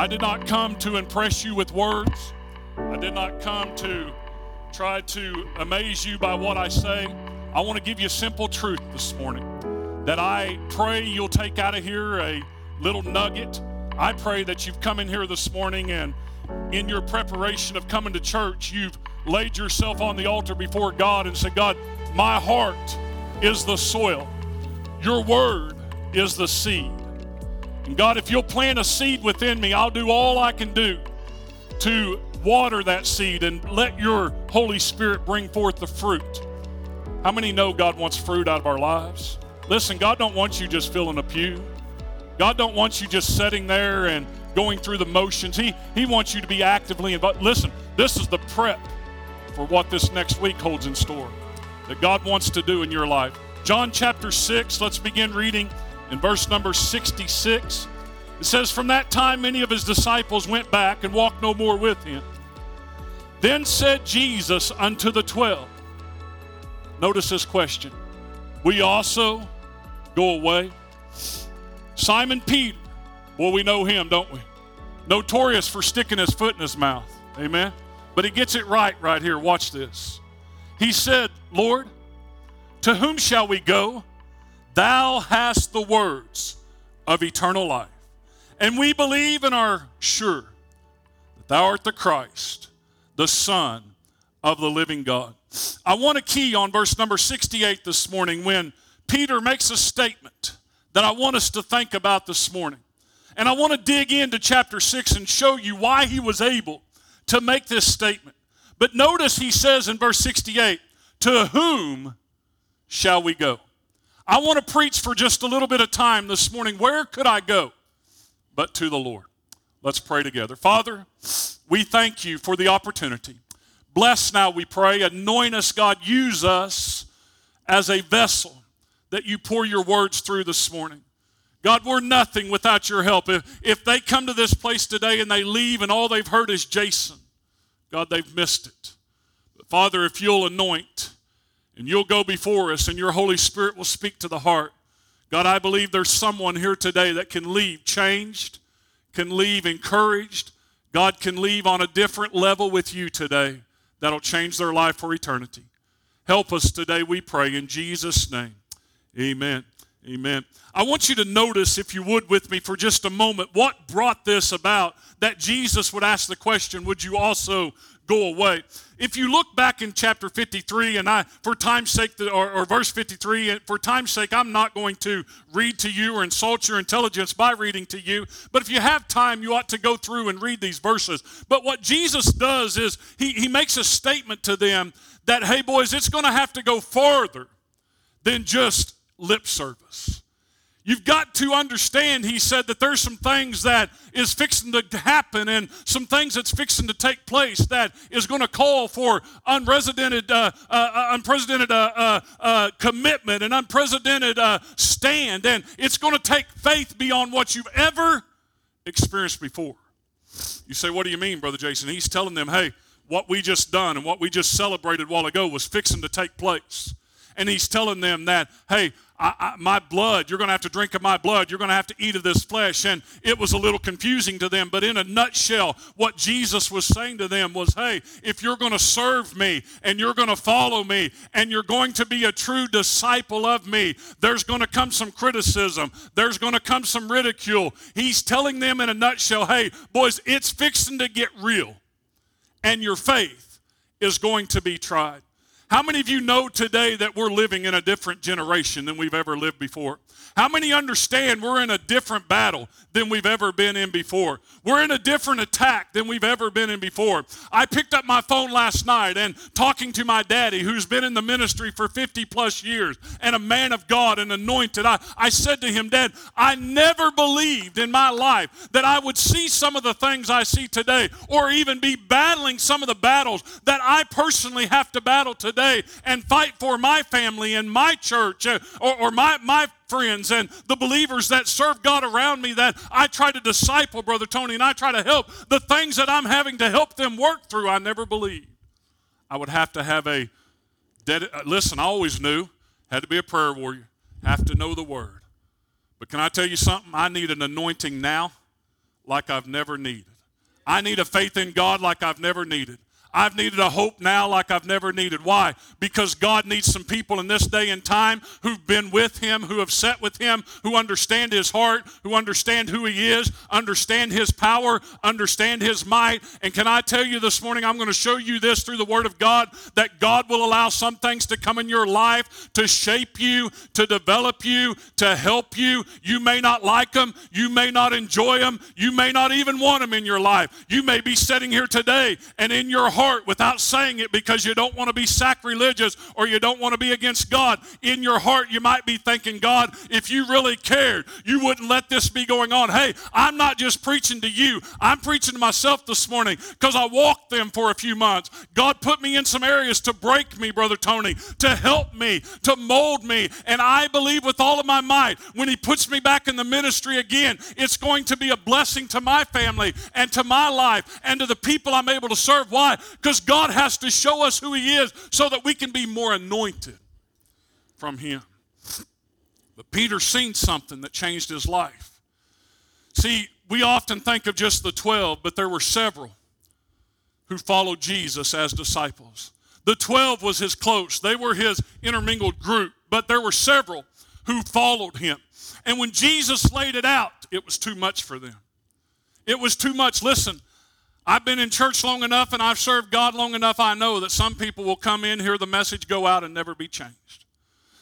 I did not come to impress you with words. I did not come to try to amaze you by what I say. I want to give you a simple truth this morning that I pray you'll take out of here a little nugget. I pray that you've come in here this morning and in your preparation of coming to church, you've laid yourself on the altar before God and said, God, my heart is the soil, your word is the seed. And God, if you'll plant a seed within me, I'll do all I can do to water that seed and let your Holy Spirit bring forth the fruit. How many know God wants fruit out of our lives? Listen, God don't want you just filling a pew. God don't want you just sitting there and going through the motions. He he wants you to be actively involved. Listen, this is the prep for what this next week holds in store that God wants to do in your life. John chapter 6, let's begin reading in verse number 66. It says, From that time, many of his disciples went back and walked no more with him. Then said Jesus unto the twelve, Notice this question We also go away? Simon Peter, well, we know him, don't we? Notorious for sticking his foot in his mouth. Amen. But he gets it right right here. Watch this. He said, Lord, to whom shall we go? Thou hast the words of eternal life. And we believe and are sure that thou art the Christ, the Son of the living God. I want to key on verse number 68 this morning when Peter makes a statement that I want us to think about this morning. And I want to dig into chapter 6 and show you why he was able to make this statement. But notice he says in verse 68 To whom shall we go? I want to preach for just a little bit of time this morning. Where could I go but to the Lord? Let's pray together. Father, we thank you for the opportunity. Bless now, we pray. Anoint us, God. Use us as a vessel that you pour your words through this morning. God, we're nothing without your help. If, if they come to this place today and they leave and all they've heard is Jason, God, they've missed it. But Father, if you'll anoint and you'll go before us and your Holy Spirit will speak to the heart, God, I believe there's someone here today that can leave changed, can leave encouraged. God can leave on a different level with you today that'll change their life for eternity. Help us today, we pray, in Jesus' name. Amen. Amen. I want you to notice, if you would, with me for just a moment, what brought this about that Jesus would ask the question, Would you also go away? If you look back in chapter 53, and I, for time's sake, or, or verse 53, for time's sake, I'm not going to read to you or insult your intelligence by reading to you, but if you have time, you ought to go through and read these verses. But what Jesus does is he, he makes a statement to them that, hey, boys, it's going to have to go farther than just lip service. You've got to understand, he said, that there's some things that is fixing to happen and some things that's fixing to take place that is going to call for unprecedented, uh, uh, uh unprecedented uh, uh, uh, commitment and unprecedented stand. And it's going to take faith beyond what you've ever experienced before. You say, what do you mean, Brother Jason? He's telling them, hey, what we just done and what we just celebrated a while ago was fixing to take place. And he's telling them that, hey, I, I, my blood, you're going to have to drink of my blood. You're going to have to eat of this flesh. And it was a little confusing to them. But in a nutshell, what Jesus was saying to them was, hey, if you're going to serve me and you're going to follow me and you're going to be a true disciple of me, there's going to come some criticism. There's going to come some ridicule. He's telling them in a nutshell, hey, boys, it's fixing to get real. And your faith is going to be tried. How many of you know today that we're living in a different generation than we've ever lived before? How many understand we're in a different battle than we've ever been in before? We're in a different attack than we've ever been in before. I picked up my phone last night and talking to my daddy, who's been in the ministry for 50 plus years and a man of God and anointed, I, I said to him, Dad, I never believed in my life that I would see some of the things I see today or even be battling some of the battles that I personally have to battle today and fight for my family and my church uh, or, or my, my friends and the believers that serve God around me that I try to disciple, Brother Tony, and I try to help. The things that I'm having to help them work through, I never believed. I would have to have a, dead, uh, listen, I always knew, had to be a prayer warrior, have to know the word. But can I tell you something? I need an anointing now like I've never needed. I need a faith in God like I've never needed. I've needed a hope now like I've never needed. Why? Because God needs some people in this day and time who've been with Him, who have sat with Him, who understand His heart, who understand who He is, understand His power, understand His might. And can I tell you this morning, I'm going to show you this through the Word of God that God will allow some things to come in your life to shape you, to develop you, to help you. You may not like them, you may not enjoy them, you may not even want them in your life. You may be sitting here today and in your heart, heart without saying it because you don't want to be sacrilegious or you don't want to be against God. In your heart, you might be thinking, God, if you really cared, you wouldn't let this be going on. Hey, I'm not just preaching to you, I'm preaching to myself this morning because I walked them for a few months. God put me in some areas to break me, Brother Tony, to help me, to mold me. And I believe with all of my might, when He puts me back in the ministry again, it's going to be a blessing to my family and to my life and to the people I'm able to serve. Why? Because God has to show us who He is so that we can be more anointed from Him. But Peter seen something that changed his life. See, we often think of just the 12, but there were several who followed Jesus as disciples. The 12 was his close, they were his intermingled group, but there were several who followed him. And when Jesus laid it out, it was too much for them. It was too much. Listen, I've been in church long enough and I've served God long enough, I know that some people will come in, hear the message, go out, and never be changed.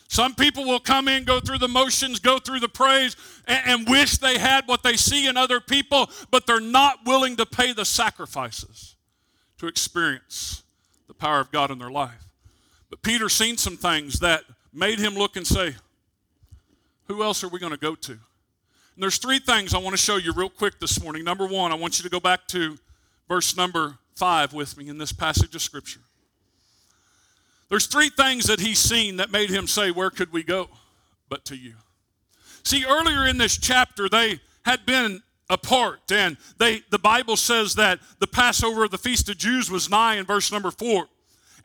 Some people will come in, go through the motions, go through the praise, and, and, wish they had what they see in other people, but they're not willing to pay the sacrifices to experience the power of God in their life. But Peter seen some things that made him look and say, Who else are we going to go to? And there's three things I want to show you real quick this morning. Number one, I want you to go back to verse number 5 with me in this passage of Scripture. There's three things that he's seen that made him say, Where could we go but to you? See, earlier in this chapter, they had been apart, and they the Bible says that the Passover of the Feast of Jews was nigh in verse number 4.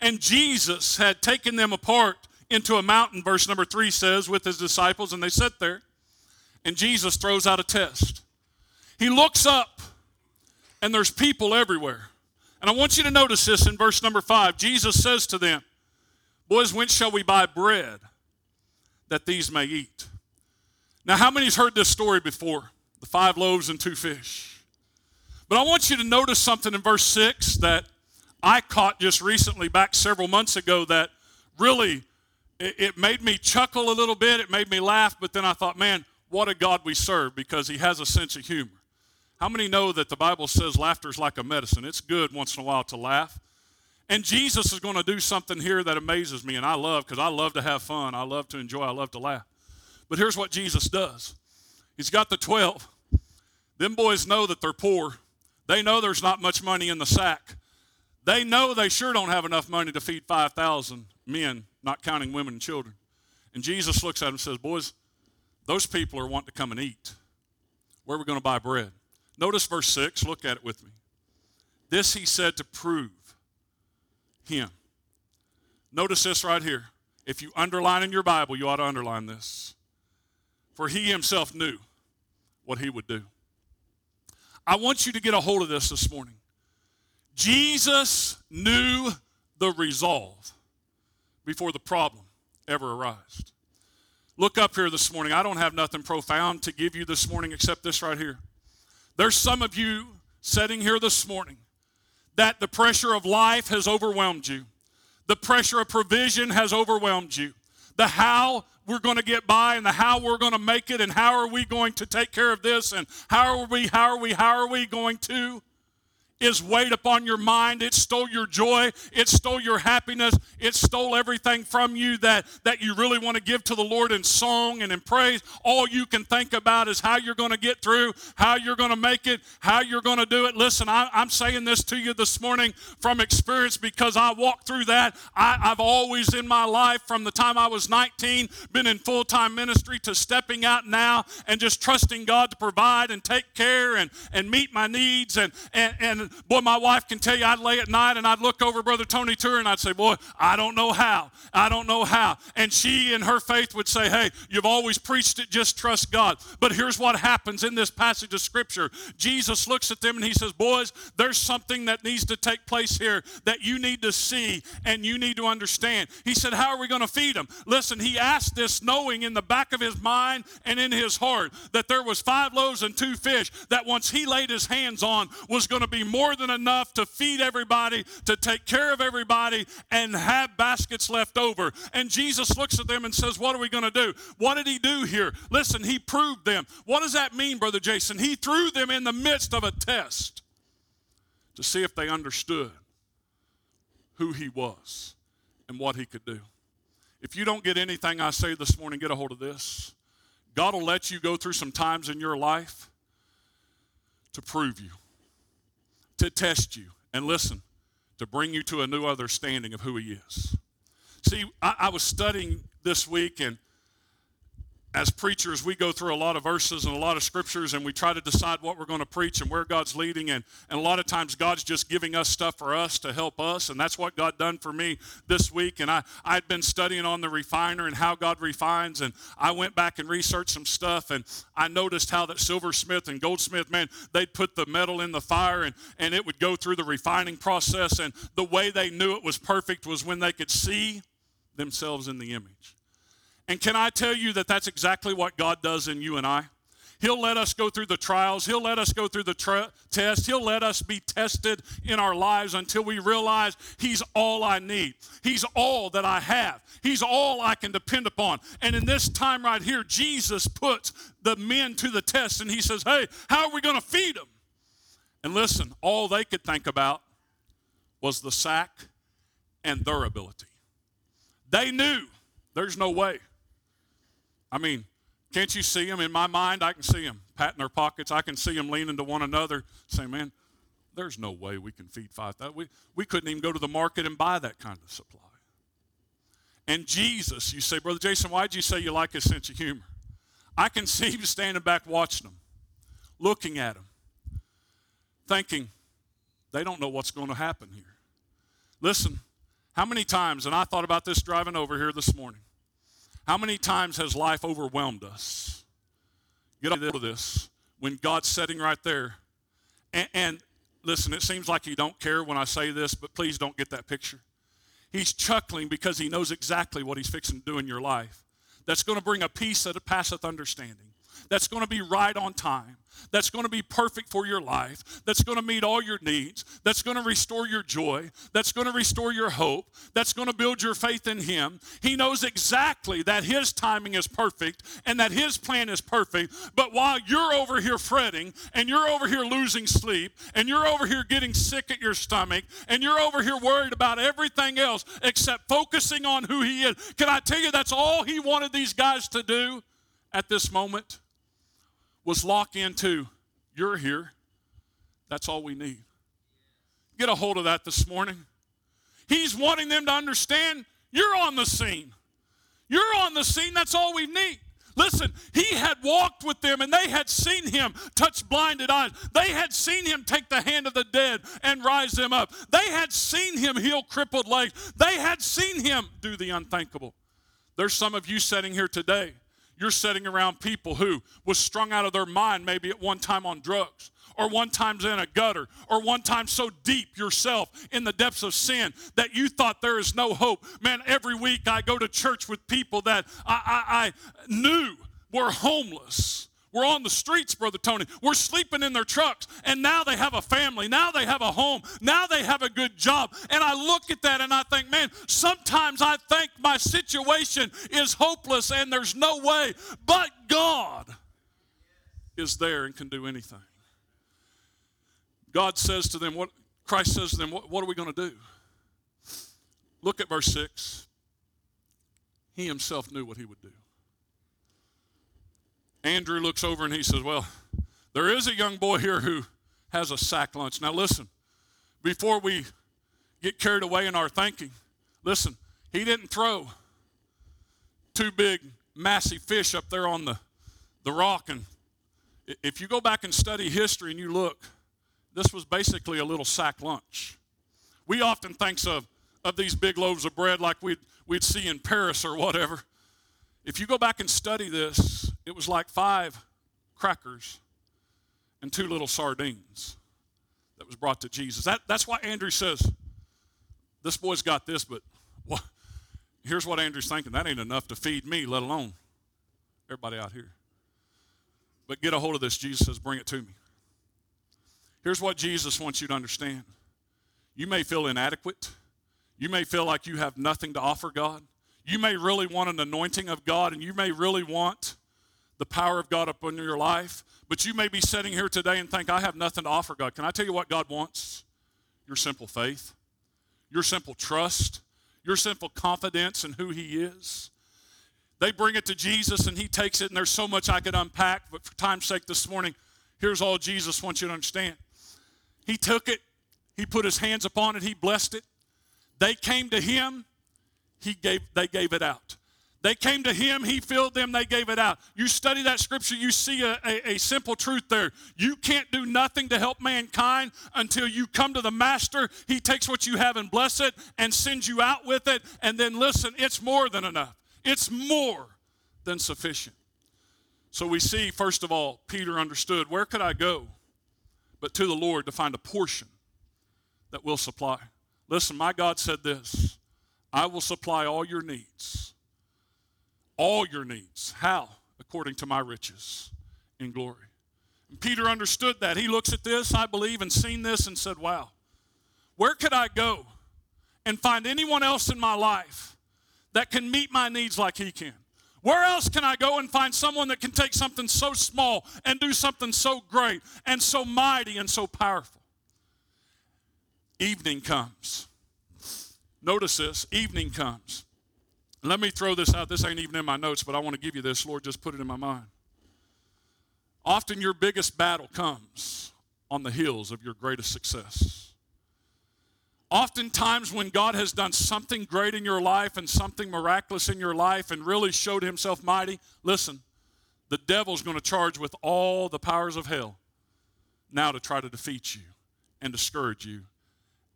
And Jesus had taken them apart into a mountain, verse number 3 says, with his disciples, and they sit there. And Jesus throws out a test. He looks up and there's people everywhere. And I want you to notice this in verse number five. Jesus says to them, Boys, when shall we buy bread that these may eat? Now, how many's heard this story before? The five loaves and two fish. But I want you to notice something in verse 6 that I caught just recently, back several months ago, that really it, it made me chuckle a little bit. It made me laugh, but then I thought, man, what a God we serve because he has a sense of humor. How many know that the Bible says laughter is like a medicine? It's good once in a while to laugh. And Jesus is going to do something here that amazes me, and I love because I love to have fun. I love to enjoy. I love to laugh. But here's what Jesus does He's got the 12. Them boys know that they're poor. They know there's not much money in the sack. They know they sure don't have enough money to feed 5,000 men, not counting women and children. And Jesus looks at them and says, Boys, those people are wanting to come and eat. Where are we going to buy bread? Notice verse 6. Look at it with me. This he said to prove him. Notice this right here. If you underline in your Bible, you ought to underline this. For he himself knew what he would do. I want you to get a hold of this this morning. Jesus knew the resolve before the problem ever arose. Look up here this morning. I don't have nothing profound to give you this morning except this right here. There's some of you sitting here this morning that the pressure of life has overwhelmed you. The pressure of provision has overwhelmed you. The how we're going to get by and the how we're going to make it and how are we going to take care of this and how are we, how are we, how are we going to is weighed upon your mind. It stole your joy. It stole your happiness. It stole everything from you that, that you really want to give to the Lord in song and in praise. All you can think about is how you're going to get through, how you're going to make it, how you're going to do it. Listen, I, am saying this to you this morning from experience because I walked through that. I, I've always in my life, from the time I was 19, been in full time ministry to stepping out now and just trusting God to provide and take care and, and meet my needs. And, and, and boy, my wife can tell you I'd lay at night and I'd look over Brother Tony Tour and I'd say, boy, I don't know how. I don't know how. And she, in her faith, would say, hey, you've always preached it, just trust God. But here's what happens in this passage of Scripture Jesus looks at them and he says, boys, there's something that needs to take place here that you need to see and you need to understand. He said, how are we going to feed them? Listen, he asked this knowing in the back of his mind and in his heart that there was five loaves and two fish that once he laid his hands on was going to be more than enough to feed everybody, to take care of everybody, and have baskets left over. And Jesus looks at them and says, What are we going to do? What did he do here? Listen, he proved them. What does that mean, Brother Jason? He threw them in the midst of a test to see if they understood who he was and what he could do. If you don't get anything I say this morning, get a hold of this. God will let you go through some times in your life to prove you, to test you, and listen, to bring you to a new understanding of who He is. See, I, I was studying this week and as preachers, we go through a lot of verses and a lot of scriptures, and we try to decide what we're going to preach and where God's leading. And, and a lot of times, God's just giving us stuff for us to help us. And that's what God done for me this week. And I, I'd been studying on the refiner and how God refines. And I went back and researched some stuff, and I noticed how that silversmith and goldsmith, man, they'd put the metal in the fire and, and it would go through the refining process. And the way they knew it was perfect was when they could see themselves in the image. And can I tell you that that's exactly what God does in you and I? He'll let us go through the trials. He'll let us go through the tra- test. He'll let us be tested in our lives until we realize He's all I need. He's all that I have. He's all I can depend upon. And in this time right here, Jesus puts the men to the test and He says, Hey, how are we going to feed them? And listen, all they could think about was the sack and their ability. They knew there's no way. I mean, can't you see them? In my mind, I can see them patting their pockets. I can see them leaning to one another, saying, Man, there's no way we can feed 5,000. We, we couldn't even go to the market and buy that kind of supply. And Jesus, you say, Brother Jason, why'd you say you like his sense of humor? I can see him standing back watching them, looking at them, thinking, they don't know what's going to happen here. Listen, how many times, and I thought about this driving over here this morning, how many times has life overwhelmed us? Get to this when God's sitting right there. And, and listen, it seems like He don't care when I say this, but please don't get that picture. He's chuckling because He knows exactly what He's fixing to do in your life. That's going to bring a peace that passeth understanding that's going to be right on time, that's going to be perfect for your life, that's going to meet all your needs, that's going to restore your joy, that's going to restore your hope, that's going to build your faith in Him. He knows exactly that His timing is perfect and that His plan is perfect. But while you're over here fretting and you're over here losing sleep and you're over here getting sick at your stomach and you're over here worried about everything else except focusing on who He is, can I tell you that's all He wanted these guys to do at this moment? Was lock into, you're here. That's all we need. Get a hold of that this morning. He's wanting them to understand you're on the scene. You're on the scene. That's all we need. Listen, he had walked with them and they had seen him touch blinded eyes. They had seen him take the hand of the dead and rise them up. They had seen him heal crippled legs. They had seen him do the unthinkable. There's some of you sitting here today you're sitting around people who was strung out of their mind maybe at one time on drugs or one time's in a gutter, or one time so deep yourself in the depths of sin that you thought there is no hope. Man, every week I go to church with people that I, I, I knew were homeless we're on the streets, Brother Tony. We're sleeping in their trucks. And now they have a family. Now they have a home. Now they have a good job. And I look at that and I think, man, sometimes I think my situation is hopeless and there's no way. But God is there and can do anything. God says to them, what Christ says to them, what, what are we going to do? Look at verse 6. He himself knew what he would do. Andrew looks over and he says, Well, there is a young boy here who has a sack lunch. Now, listen, before we get carried away in our thinking, listen, he didn't throw two big, massive fish up there on the, the rock. And if you go back and study history and you look, this was basically a little sack lunch. We often think of, of these big loaves of bread like we'd, we'd see in Paris or whatever. If you go back and study this, it was like five crackers and two little sardines that was brought to Jesus. That, that's why Andrew says, This boy's got this, but what, here's what Andrew's thinking that ain't enough to feed me, let alone everybody out here. But get a hold of this. Jesus says, Bring it to me. Here's what Jesus wants you to understand you may feel inadequate, you may feel like you have nothing to offer God. You may really want an anointing of God, and you may really want the power of God upon your life, but you may be sitting here today and think, I have nothing to offer God. Can I tell you what God wants? Your simple faith, your simple trust, your simple confidence in who He is. They bring it to Jesus and He takes it, and there's so much I could unpack, but for time's sake this morning, here's all Jesus wants you to understand. He took it, He put His hands upon it, He blessed it. They came to Him, he gave, they gave it out. They came to him, he filled them, they gave it out. You study that scripture, you see a, a, a, simple truth there. You can't do nothing to help mankind until you come to the master. He takes what you have and bless it and sends you out with it. And then listen, it's more than enough, it's more than sufficient. So we see, first of all, Peter understood where could I go but to the Lord to find a portion that will supply. Listen, my God said this I will supply all your needs. All your needs. How? According to my riches in glory. And Peter understood that. He looks at this, I believe, and seen this and said, Wow, where could I go and find anyone else in my life that can meet my needs like he can? Where else can I go and find someone that can take something so small and do something so great and so mighty and so powerful? Evening comes. Notice this evening comes. Let me throw this out. This ain't even in my notes, but I want to give you this. Lord, just put it in my mind. Often your biggest battle comes on the heels of your greatest success. Oftentimes, when God has done something great in your life and something miraculous in your life and really showed himself mighty, listen, the devil's going to charge with all the powers of hell now to try to defeat you and discourage you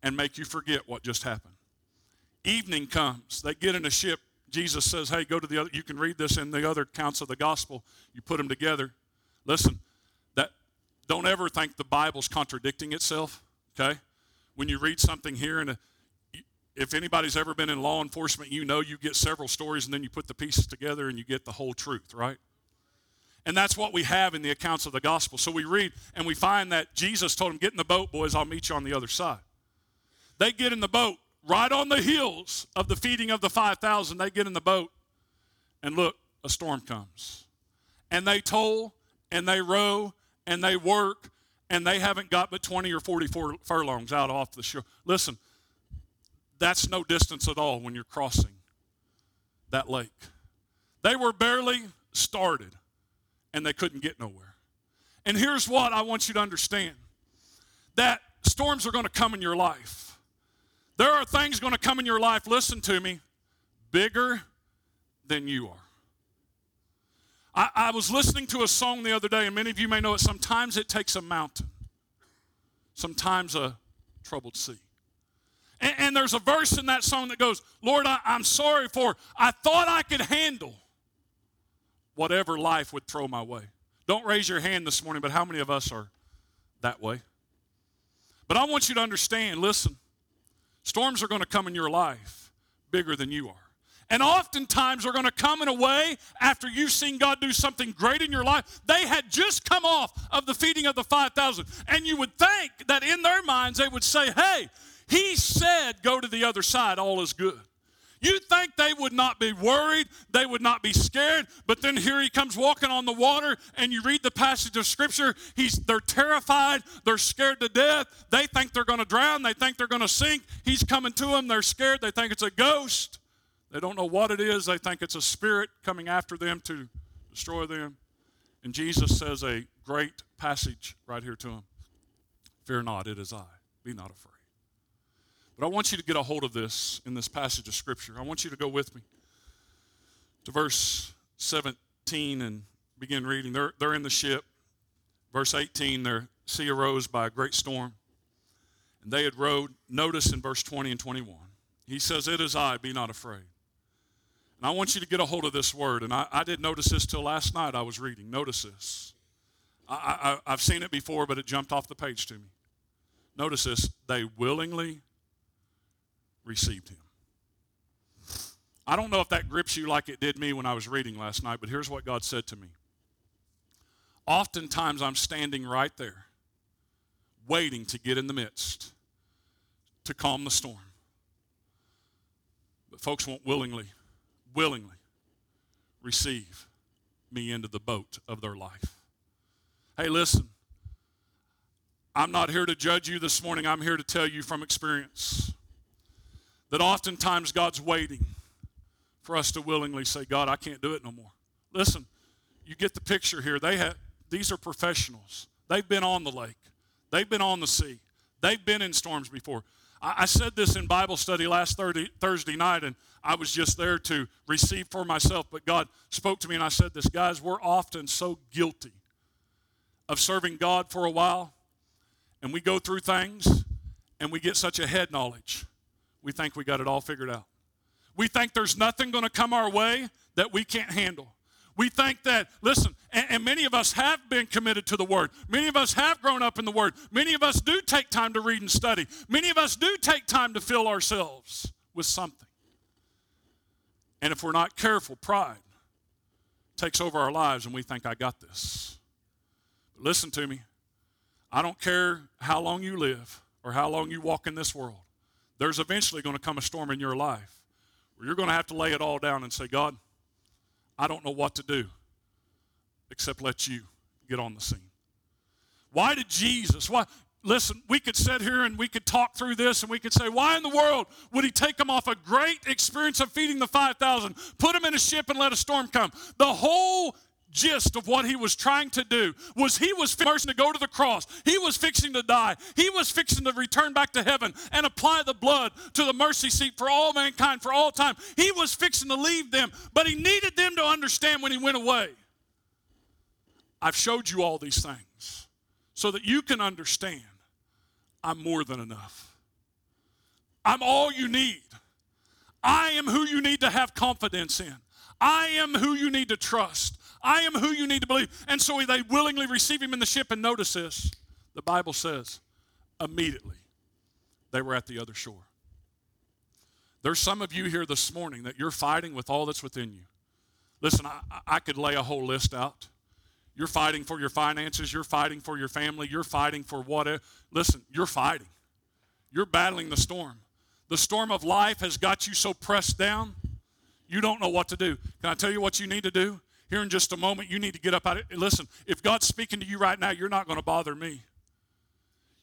and make you forget what just happened. Evening comes, they get in a ship. Jesus says, Hey, go to the other, you can read this in the other accounts of the gospel. You put them together. Listen, that don't ever think the Bible's contradicting itself, okay? When you read something here and uh, a, if anybody's ever been in law enforcement, you know you get several stories and then you put the pieces together and you get the whole truth, right? And that's what we have in the accounts of the gospel. So we read and we find that Jesus told them, Get in the boat, boys, I'll meet you on the other side. They get in the boat right on the heels of the feeding of the 5,000. They get in the boat, and look, a storm comes. And they toll, and they row, and they work, and they haven't got but 20 or 40 furlongs out off the shore. Listen, that's no distance at all when you're crossing that lake. They were barely started, and they couldn't get nowhere. And here's what I want you to understand that storms are going to come in your life. There are things going to come in your life, listen to me, bigger than you are. I, I, was listening to a song the other day, and many of you may know it. Sometimes it takes a mountain, sometimes a troubled sea. And, and there's a verse in that song that goes, Lord, I, I'm sorry for, I thought I could handle whatever life would throw my way. Don't raise your hand this morning, but how many of us are that way? But I want you to understand listen, Storms are going to come in your life bigger than you are. And oftentimes they're going to come in a way after you've seen God do something great in your life. They had just come off of the feeding of the 5,000. And you would think that in their minds they would say, hey, he said go to the other side, all is good. You'd think they would not be worried, they would not be scared, but then here he comes walking on the water, and you read the passage of scripture. He's they're terrified, they're scared to death. They think they're going to drown, they think they're going to sink. He's coming to them, they're scared, they think it's a ghost. They don't know what it is, they think it's a spirit coming after them to destroy them. And Jesus says a great passage right here to them Fear not, it is I. Be not afraid. But I want you to get a hold of this in this passage of Scripture. I want you to go with me to verse 17 and begin reading. They're, they're in the ship. Verse 18, they're, sea arose by a great storm, and they had rowed. Notice in verse 20 and 21, he says, It is I, be not afraid. And I want you to get a hold of this word. And I, I didn't notice this till last night I was reading. Notice this. I, I, I've seen it before, but it jumped off the page to me. Notice this. They willingly received him. I don't know if that grips you like it did me when I was reading last night, but here's what God said to me. Oftentimes I'm standing right there, waiting to get in the midst to calm the storm. But folks won't willingly, willingly receive me into the boat of their life. Hey, listen, I'm not here to judge you this morning. I'm here to tell you from experience that oftentimes God's waiting for us to willingly say, God, I can't do it no more. Listen, you get the picture here. They have, these are professionals. They've been on the lake, they've been on the sea, they've been in storms before. I, I said this in Bible study last Thursday, Thursday night, and I was just there to receive for myself, but God spoke to me, and I said this, guys, we're often so guilty of serving God for a while, and we go through things, and we get such a head knowledge. We think we got it all figured out. We think there's nothing going to come our way that we can't handle. We think that, listen, and, and, many of us have been committed to the Word. Many of us have grown up in the Word. Many of us do take time to read and study. Many of us do take time to fill ourselves with something. And if we're not careful, pride takes over our lives and we think, I got this. But listen to me. I don't care how long you live or how long you walk in this world, there's eventually going to come a storm in your life where you're going to have to lay it all down and say, God, I don't know what to do except let you get on the scene. Why did Jesus, why, listen, we could sit here and we could talk through this and we could say, why in the world would he take them off a great experience of feeding the 5,000, put them in a ship and let a storm come? The whole gist of what he was trying to do was he was fixing to go to the cross. He was fixing to die. He was fixing to return back to heaven and apply the blood to the mercy seat for all mankind for all time. He was fixing to leave them, but he needed them to understand when he went away. I've showed you all these things so that you can understand I'm more than enough. I'm all you need. I am who you need to have confidence in. I am who you need to trust. I am who you need to believe. And so they willingly receive him in the ship. And notice this the Bible says, immediately they were at the other shore. There's some of you here this morning that you're fighting with all that's within you. Listen, I, I could lay a whole list out. You're fighting for your finances, you're fighting for your family, you're fighting for whatever. Listen, you're fighting. You're battling the storm. The storm of life has got you so pressed down, you don't know what to do. Can I tell you what you need to do? Here in just a moment, you need to get up out of it. Listen, if God's speaking to you right now, you're not going to bother me.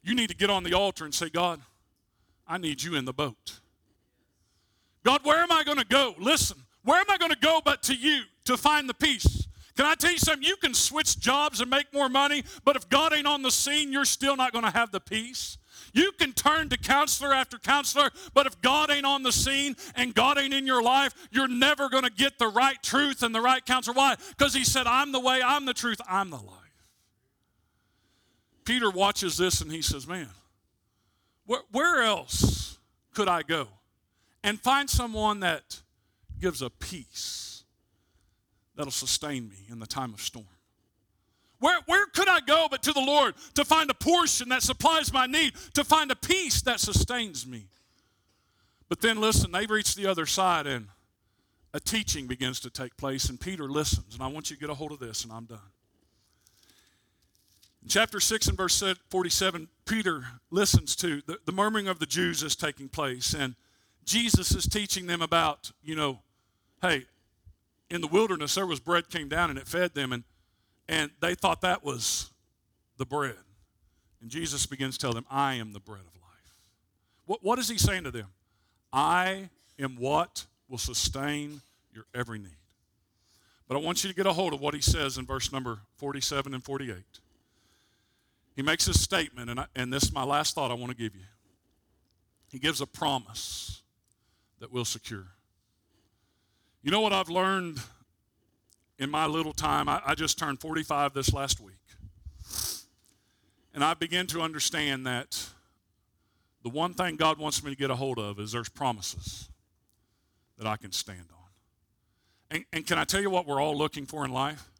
You need to get on the altar and say, God, I need you in the boat. God, where am I going to go? Listen, where am I going to go but to you to find the peace? Can I tell you something? You can switch jobs and make more money, but if God ain't on the scene, you're still not going to have the peace. You can turn to counselor after counselor, but if God ain't on the scene and God ain't in your life, you're never going to get the right truth and the right counsel. Why? Because He said, I'm the way, I'm the truth, I'm the life. Peter watches this and he says, Man, where, where else could I go and find someone that gives a peace that'll sustain me in the time of storm? Where, where could I go but to the Lord to find a portion that supplies my need, to find a peace that sustains me? But then listen, they reach the other side and a teaching begins to take place, and Peter listens. And I want you to get a hold of this, and I'm done. In chapter 6 and verse 47, Peter listens to the, the murmuring of the Jews is taking place, and Jesus is teaching them about, you know, hey, in the wilderness there was bread came down and it fed them, and and they thought that was the bread. And Jesus begins to tell them, I am the bread of life. What, what is he saying to them? I am what will sustain your every need. But I want you to get a hold of what he says in verse number 47 and 48. He makes a statement, and, I, and this is my last thought I want to give you. He gives a promise that we'll secure. You know what I've learned in my little time, I, I just turned 45 this last week. And I begin to understand that the one thing God wants me to get a hold of is there's promises that I can stand on. And, and can I tell you what we're all looking for in life?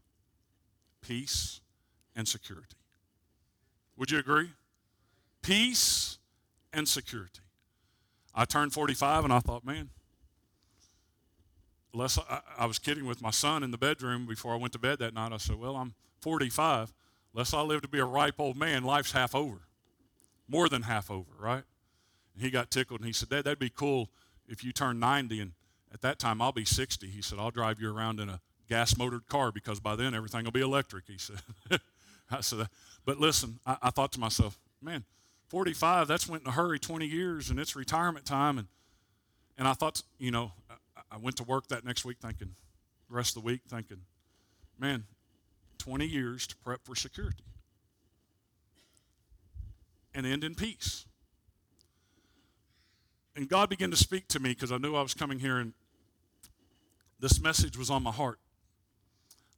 Peace and security. Would you agree? Peace and security. I turned 45 and I thought, man, unless I, I, was kidding with my son in the bedroom before I went to bed that night. I said, well, I'm 45. Unless I live to be a ripe old man, life's half over. More than half over, right? And he got tickled and he said, Dad, that'd be cool if you turn 90 and at that time I'll be 60. He said, I'll drive you around in a gas motored car because by then everything will be electric, he said. I said, but listen, I, I thought to myself, man, 45, that's went in a hurry 20 years and it's retirement time. And, and I thought, you know, I, went to work that next week thinking, the rest of the week thinking, man, 20 years to prep for security and end in peace. And God began to speak to me because I knew I was coming here and this message was on my heart.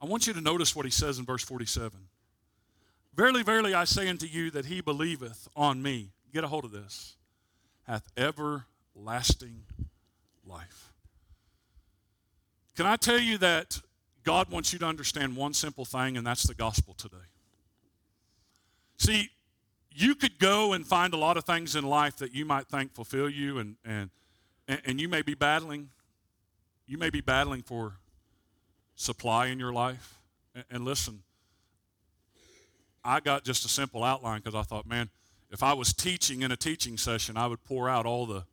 I want you to notice what he says in verse 47. Verily, verily, I say unto you that he believeth on me, get a hold of this, hath everlasting life. Can I tell you that God wants you to understand one simple thing, and that's the gospel today? See, you could go and find a lot of things in life that you might think fulfill you, and, and, and you may be battling. You may be battling for supply in your life. And, and listen, I got just a simple outline because I thought, man, if I was teaching in a teaching session, I would pour out all the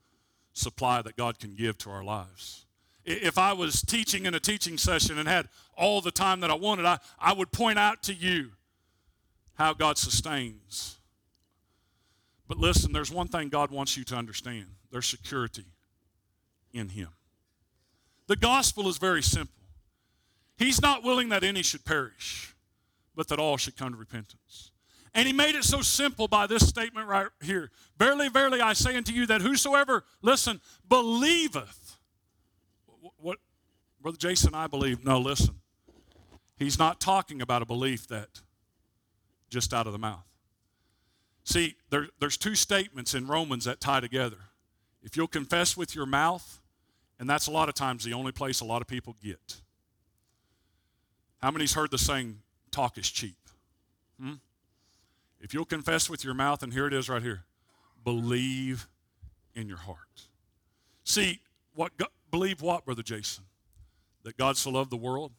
supply that God can give to our lives. If I was teaching in a teaching session and had all the time that I wanted, I, I would point out to you how God sustains. But listen, there's one thing God wants you to understand there's security in Him. The gospel is very simple. He's not willing that any should perish but that all should come to repentance. And he made it so simple by this statement right here. Verily, verily, I say unto you that whosoever, listen, believeth. Brother Jason, I believe. No, listen. He's not talking about a belief that just out of the mouth. See, there, there's two statements in Romans that tie together. If you'll confess with your mouth, and that's a lot of times the only place a lot of people get. How many's heard the saying, talk is cheap. Hmm? If you'll confess with your mouth, and here it is right here believe in your heart. See, what believe what, Brother Jason? That God so loved the world,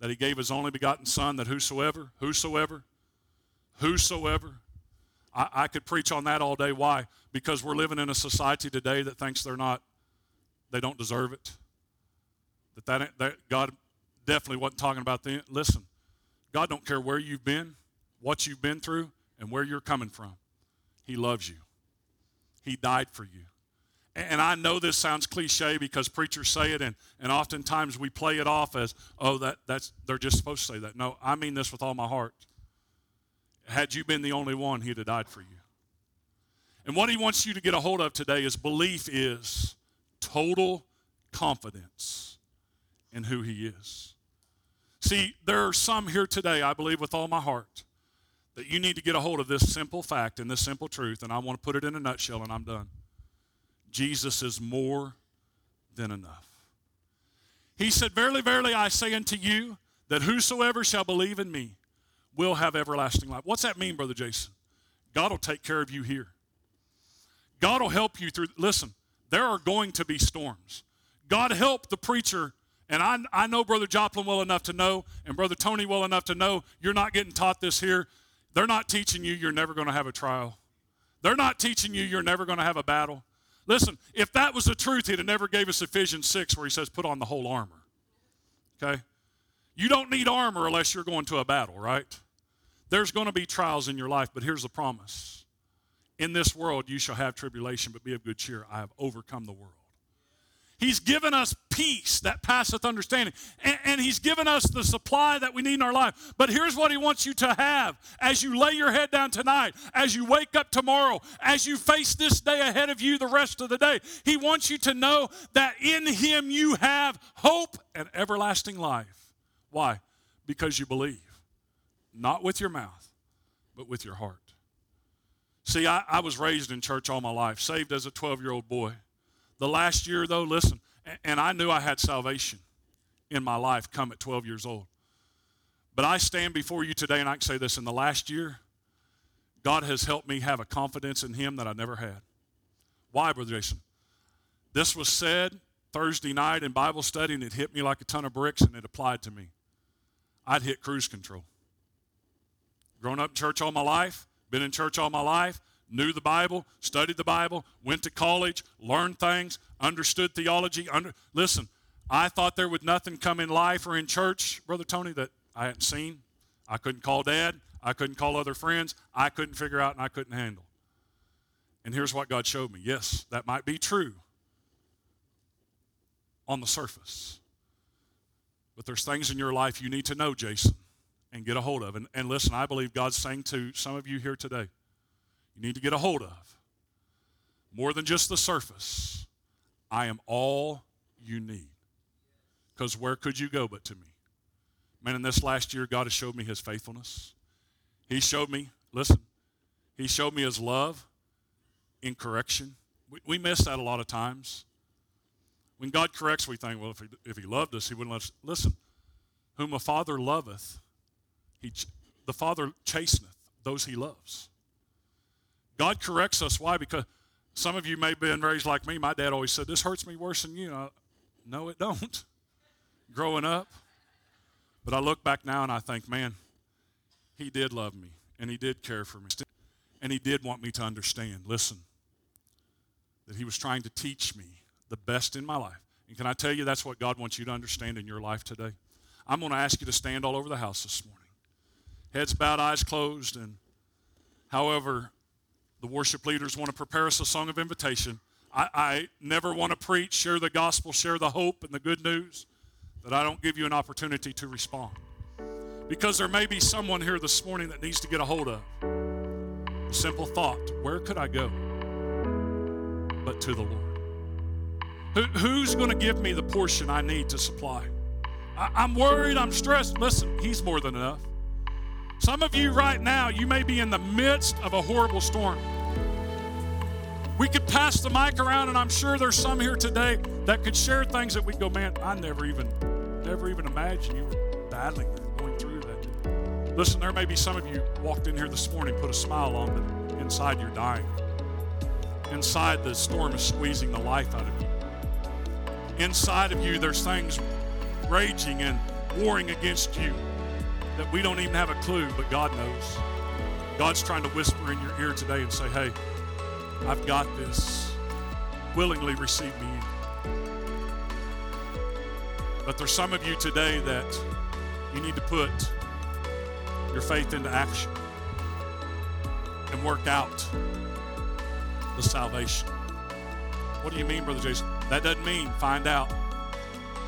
that he gave his only begotten Son, that whosoever, whosoever, whosoever, I, I could preach on that all day. Why? Because we're living in a society today that thinks they're not, they don't deserve it. That, that, that God definitely wasn't talking about them. Listen, God don't care where you've been, what you've been through, and where you're coming from. He loves you. He died for you. And I know this sounds cliche because preachers say it, and, and oftentimes we play it off as, oh, that, that's, they're just supposed to say that. No, I mean this with all my heart. Had you been the only one, he'd have died for you. And what he wants you to get a hold of today is belief is total confidence in who he is. See, there are some here today, I believe with all my heart, that you need to get a hold of this simple fact and this simple truth, and I want to put it in a nutshell and I'm done. Jesus is more than enough. He said, Verily, verily, I say unto you that whosoever shall believe in me will have everlasting life. What's that mean, Brother Jason? God will take care of you here. God will help you through. Listen, there are going to be storms. God help the preacher and I, I know Brother Joplin well enough to know, and Brother Tony well enough to know, you're not getting taught this here. They're not teaching you you're never going to have a trial. They're not teaching you you're never going to have a battle. Listen, if that was the truth, he'd have never gave us Ephesians 6 where he says, put on the whole armor. Okay? You don't need armor unless you're going to a battle, right? There's going to be trials in your life, but here's the promise. In this world you shall have tribulation, but be of good cheer. I have overcome the world. He's given us peace that passeth understanding. And, and, He's given us the supply that we need in our life. But here's what He wants you to have as you lay your head down tonight, as you wake up tomorrow, as you face this day ahead of you the rest of the day. He wants you to know that in Him you have hope and everlasting life. Why? Because you believe. Not with your mouth, but with your heart. See, I, I was raised in church all my life, saved as a 12 year old boy. The last year, though, listen, and I knew I had salvation in my life come at 12 years old. But I stand before you today and I can say this in the last year, God has helped me have a confidence in Him that I never had. Why, Brother Jason? This was said Thursday night in Bible study and it hit me like a ton of bricks and it applied to me. I'd hit cruise control. Grown up in church all my life, been in church all my life, knew the Bible, studied the Bible, went to college, learned things, understood theology. Under, listen, I thought there would nothing come in life or in church, Brother Tony, that I hadn't seen. I couldn't call dad. I couldn't call other friends. I couldn't figure out and I couldn't handle. And here's what God showed me. Yes, that might be true on the surface. But there's things in your life you need to know, Jason, and get a hold of. And, and listen, I believe God's saying to some of you here today, you need to get a hold of more than just the surface. I am all you need. Because where could you go but to me? Man, in this last year, God has showed me his faithfulness. He showed me, listen, he showed me his love in correction. We, we miss that a lot of times. When God corrects, we think, well, if he, if he loved us, he wouldn't let us. Listen, whom a father loveth, he, the father chasteneth those he loves. God corrects us. Why? Because some of you may have been raised like me. My dad always said, This hurts me worse than you. no, it don't. Growing up. But I look back now and I think, man, he did love me and he did care for me. And he did want me to understand. Listen, that he was trying to teach me the best in my life. And can I tell you that's what God wants you to understand in your life today? I'm going to ask you to stand all over the house this morning. Heads bowed, eyes closed, and however the worship leaders want to prepare us a song of invitation. I, I never want to preach, share the gospel, share the hope and the good news that I don't give you an opportunity to respond. Because there may be someone here this morning that needs to get a hold of. A simple thought where could I go but to the Lord? Who, who's going to give me the portion I need to supply? I, I'm worried, I'm stressed. Listen, He's more than enough. Some of you right now, you may be in the midst of a horrible storm. We could pass the mic around, and I'm sure there's some here today that could share things that we go, man, I never even, never even imagined you were battling that, going through that. Listen, there may be some of you walked in here this morning, put a smile on, but inside you're dying. Inside the storm is squeezing the life out of you inside of you, there's things raging and warring against you that we don't even have a clue, but God knows. God's trying to whisper in your ear today and say, hey, I've got this. Willingly receive me But there's some of you today that you need to put your faith into action and work out the salvation. What do you mean, Brother Jason? That doesn't mean find out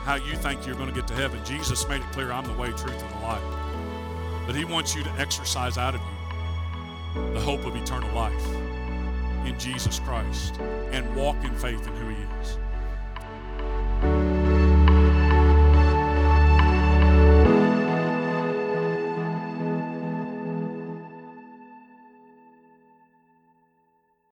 how you think you're going to get to heaven. Jesus made it clear I'm the way, truth, and the life. But He wants you to exercise out of you the hope of eternal life in Jesus Christ and walk in faith in who He is.